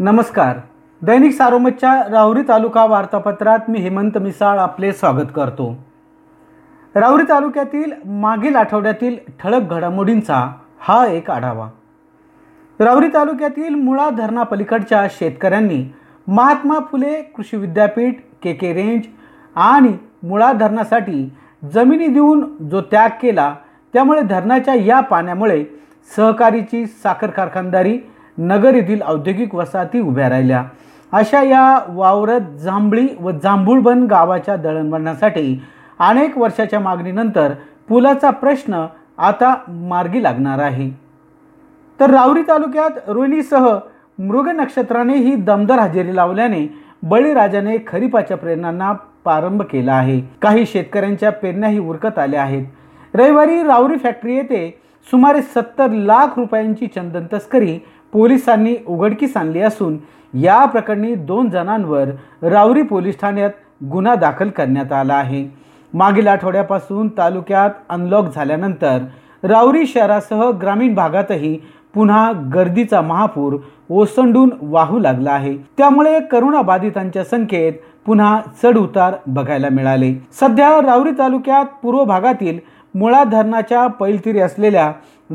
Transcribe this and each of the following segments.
नमस्कार. दैनिक सारोमतच्या राहुरी तालुका वार्तापत्रात मी हेमंत मिसाळ आपले स्वागत करतो. राहुरी तालुक्यातील मागील आठवड्यातील ठळक घडामोडींचा हा एक आढावा. राहुरी तालुक्यातील मुळा धरणापलीकडच्या शेतकऱ्यांनी महात्मा फुले कृषी विद्यापीठ के के रेंज आणि मुळा धरणासाठी जमिनी देऊन जो त्याग केला त्यामुळे धरणाच्या या पाण्यामुळे सहकारीची साखर कारखानदारी नगर येथील औद्योगिक वसाहती उभ्या राहिल्या. अशा या वावरत जांभळी व जांभूळबन गावाच्या दळणवळणासाठी अनेक वर्षाच्या मागणीनंतर पुलाचा प्रश्न आता मार्गी लागणार आहे. तर रावरी तालुक्यात रोहिणीसह मृग नक्षत्राने ही दमदार हजेरी लावल्याने बळीराजाने खरीपाच्या प्रेरणांना प्रारंभ केला आहे. काही शेतकऱ्यांच्या पेरण्याही उरकत आल्या आहेत. रविवारी रावरी फॅक्टरी येथे सुमारे सत्तर लाख रुपयांची चंदन तस्करी पोलिसांनी उघडकीस आणली असून या प्रकरणी दोन जणांवर रावरी पोलीस ठाण्यात गुन्हा दाखल करण्यात आला आहे. मागील आठवड्यापासून तालुक्यात अनलॉक झाल्यानंतर रावरी शहरासह ग्रामीण भागातही पुन्हा गर्दीचा महापूर ओसंडून वाहू लागला आहे. त्यामुळे करोनाबाधितांच्या संख्येत पुन्हा चढ उतार बघायला मिळाले. सध्या रावरी तालुक्यात पूर्व भागातील मुळा धरणाच्या पैलतीरी असलेल्या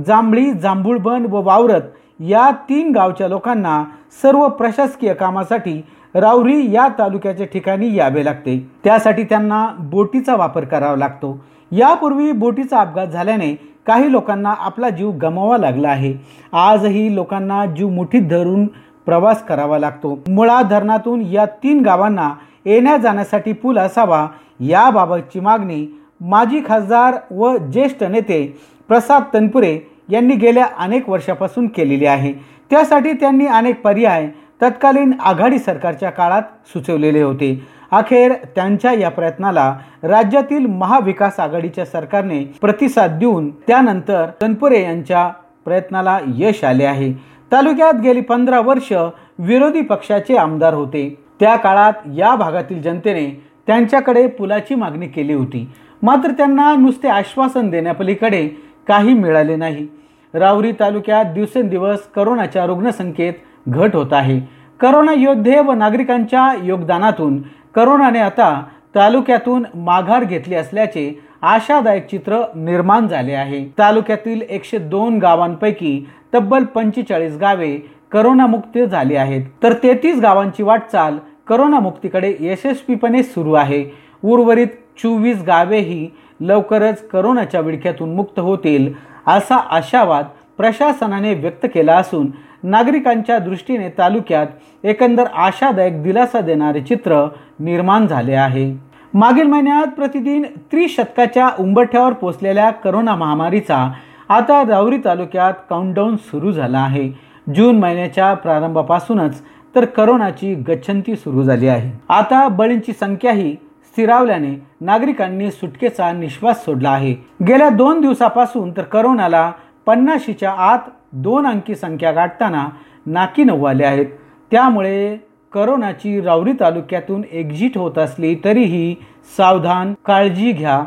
जांभळी जांभूळबन व वावरत या तीन गावच्या लोकांना सर्व प्रशासकीय कामासाठी रावरी या तालुक्याच्या ठिकाणी यावे लागते. त्यासाठी त्यांना बोटीचा वापर करावा लागतो. यापूर्वी बोटीचा अपघात झाल्याने काही लोकांना आपला जीव गमावा लागला आहे. आजही लोकांना जीव मुठीत धरून प्रवास करावा लागतो. मुळा धरणातून या तीन गावांना येण्या जाण्यासाठी पूल असावा याबाबतची मागणी माजी खासदार व ज्येष्ठ नेते प्रसाद तनपुरे यांनी गेल्या अनेक वर्षापासून केलेली आहे. त्यासाठी त्यांनी अनेक पर्याय तत्कालीन आघाडी सरकारच्या काळात सुचवलेले होते. अखेर त्यांच्या या प्रयत्नाला राज्यातील महाविकास आघाडीच्या सरकारने प्रतिसाद देऊन त्यानंतर तनपुरे यांच्या प्रयत्नाला यश आले आहे. तालुक्यात गेली पंधरा वर्ष विरोधी पक्षाचे आमदार होते. त्या काळात या भागातील जनतेने त्यांच्याकडे पुलाची मागणी केली होती. मात्र त्यांना नुसते आश्वासन देण्यापलीकडे काही मिळाले नाही. रावरी तालुक्यात दिवसेंदिवस करोनाच्या रुग्णसंख्येत घट होत आहे. करोना योद्धे व नागरिकांच्या योगदानातून करोनाने आता तालुक्यातून माघार घेतली असल्याचे आशादायक चित्र निर्माण झाले आहे. तालुक्यातील एकशे दोन गावांपैकी तब्बल पंचेचाळीस गावे करोनामुक्त झाली आहेत. तर तेहतीस गावांची वाटचाल करोनामुक्तीकडे यशस्वीपणे सुरू आहे. उर्वरित चोवीस गावेही लवकरच करोनाच्या विडख्यातून मुक्त होतील असा आशावाद प्रशासनाने व्यक्त केला असून नागरिकांच्या दृष्टीने तालुक्यात एकंदर आशादायक दिलासा देणारे चित्र निर्माण झाले आहे. मागील महिन्यात प्रतिदिन त्रिशतकाच्या उंबरठ्यावर पोचलेल्या करोना महामारीचा आता रावरी तालुक्यात काउंटडाऊन सुरू झाला आहे. जून महिन्याच्या प्रारंभापासूनच तर करोनाची गच्छंती सुरू झाली आहे. आता बळींची संख्याही स्थिरावल्याने नागरिकांनी सुटकेचा निश्वास सोडला आहे. गेल्या दोन दिवसापासून तर करोनाला पन्नाशीच्या आत दोन अंकी संख्या गाठताना नाकी नव्वाले आहेत. त्यामुळे करोनाची रावरी तालुक्यातून एक्झिट होत असली तरीही सावधान काळजी घ्या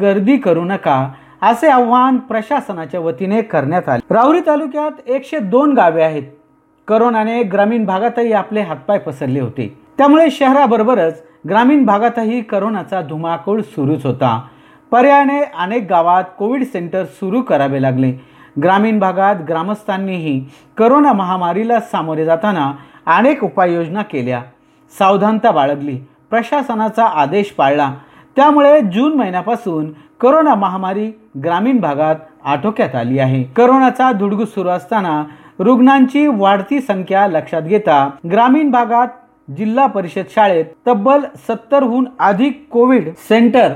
गर्दी करू नका असे आव्हान प्रशासनाच्या वतीने करण्यात आले. रावरी तालुक्यात एकशे दोन गावे आहेत. करोनाने ग्रामीण भागातही आपले हातपाय पसरले होते. त्यामुळे शहराबरोबरच ग्रामीण भागातही करोनाचा धुमाकूळ सुरूच होता. पर्यायाने अनेक गावात कोविड सेंटर सुरू करावे लागले. ग्रामीण भागात ग्रामस्थांनीही करोना महामारीला सामोरे जाताना अनेक उपाययोजना केल्या. सावधानता बाळगली. प्रशासनाचा आदेश पाळला. त्यामुळे जून महिन्यापासून करोना महामारी ग्रामीण भागात आटोक्यात आली आहे. करोनाचा धुडगूस सुरू असताना रुग्णांची वाढती संख्या लक्षात घेता ग्रामीण भागात जिल्हा परिषद शाळेत तब्बल सत्तरहून अधिक कोविड सेंटर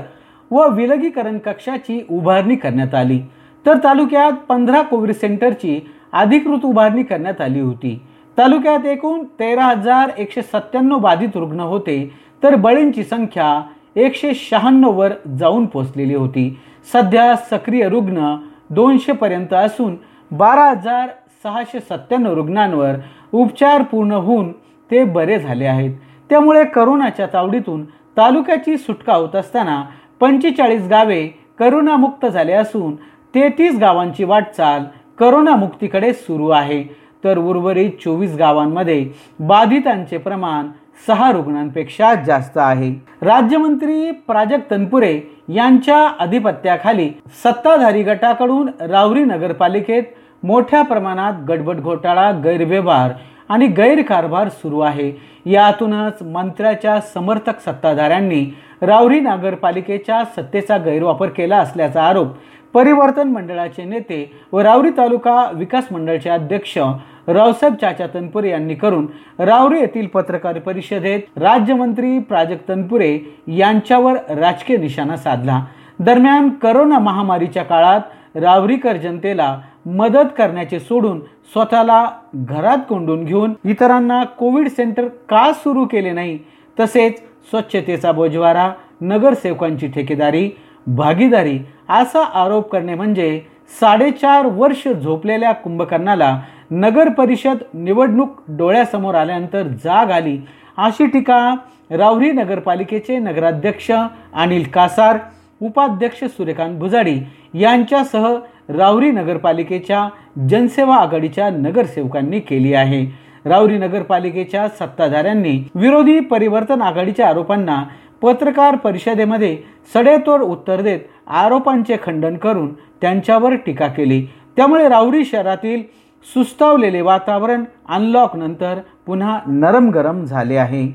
व विलगीकरण कक्षाची उभारणी करण्यात आली. तर तालुक्यात पंधरा कोविड सेंटरची अधिकृत उभारणी करण्यात आली होती. तालुक्यात एकूण तेरा हजार एकशे सत्त्याण्णव बाधित रुग्ण होते. तर बळींची संख्या एकशे शहाण्णववर जाऊन पोचलेली होती. सध्या सक्रिय रुग्ण दोनशे पर्यंत असून बारा हजार सहाशे सत्त्याण्णव रुग्णांवर उपचार पूर्ण होऊन ते बरे झाले आहेत. त्यामुळे करोनाच्या चावडीतून तालुक्याची सुटका होत असताना पंचेचाळीस गावे करोनामुक्त झाले असून तेहतीस गावांची वाटचाल करोनामुक्तीकडे सुरू आहे. तर उर्वरित चोवीस गावांमध्ये बाधितांचे प्रमाण सहा रुग्णांपेक्षा जास्त आहे. राज्यमंत्री प्राजक्त तनपुरे यांच्या अधिपत्याखाली सत्ताधारी गटाकडून रावरी नगरपालिकेत मोठ्या प्रमाणात गडबड घोटाळा गैरव्यवहार आणि गैरकारभार सुरू आहे. यातूनच मंत्र्याच्या समर्थक सत्ताधाऱ्यांनी रावरी नगरपालिकेच्या सत्तेचा गैरवापर केला असल्याचा आरोप परिवर्तन मंडळाचे नेते व रावरी तालुका विकास मंडळाचे अध्यक्ष रावसाहेब चाचा तनपुरे यांनी करून रावरी येथील पत्रकार परिषदेत राज्यमंत्री प्राजक्त तनपुरे यांच्यावर राजकीय निशाणा साधला. दरम्यान करोना महामारीच्या काळात रावरीकर जनतेला मदत करण्याचे सोडून स्वतःला घरात कोंडून घेऊन इतरांना कोविड सेंटर का सुरू केले नाही? तसेच स्वच्छतेचा बोजवारा नगरसेवकांची ठेकेदारी भागीदारी असा आरोप करणे म्हणजे साडेचार वर्ष झोपलेल्या कुंभकर्णाला नगर परिषद निवडणूक डोळ्यासमोर आल्यानंतर जाग आली. अशी टीका रावरी नगरपालिकेचे नगराध्यक्ष अनिल कासार उपाध्यक्ष सूर्यकांत भुजाडी यांच्यासह रावरी नगरपालिकेच्या जनसेवा आघाडीच्या नगरसेवकांनी केली आहे. रावरी नगरपालिकेच्या सत्ताधाऱ्यांनी विरोधी परिवर्तन आघाडीच्या आरोपांना पत्रकार परिषदेमध्ये सडेतोड उत्तर देत आरोपांचे खंडन करून त्यांच्यावर टीका केली. त्यामुळे रावरी शहरातील सुस्तावलेले वातावरण अनलॉक नंतर पुन्हा नरम गरम झाले आहे.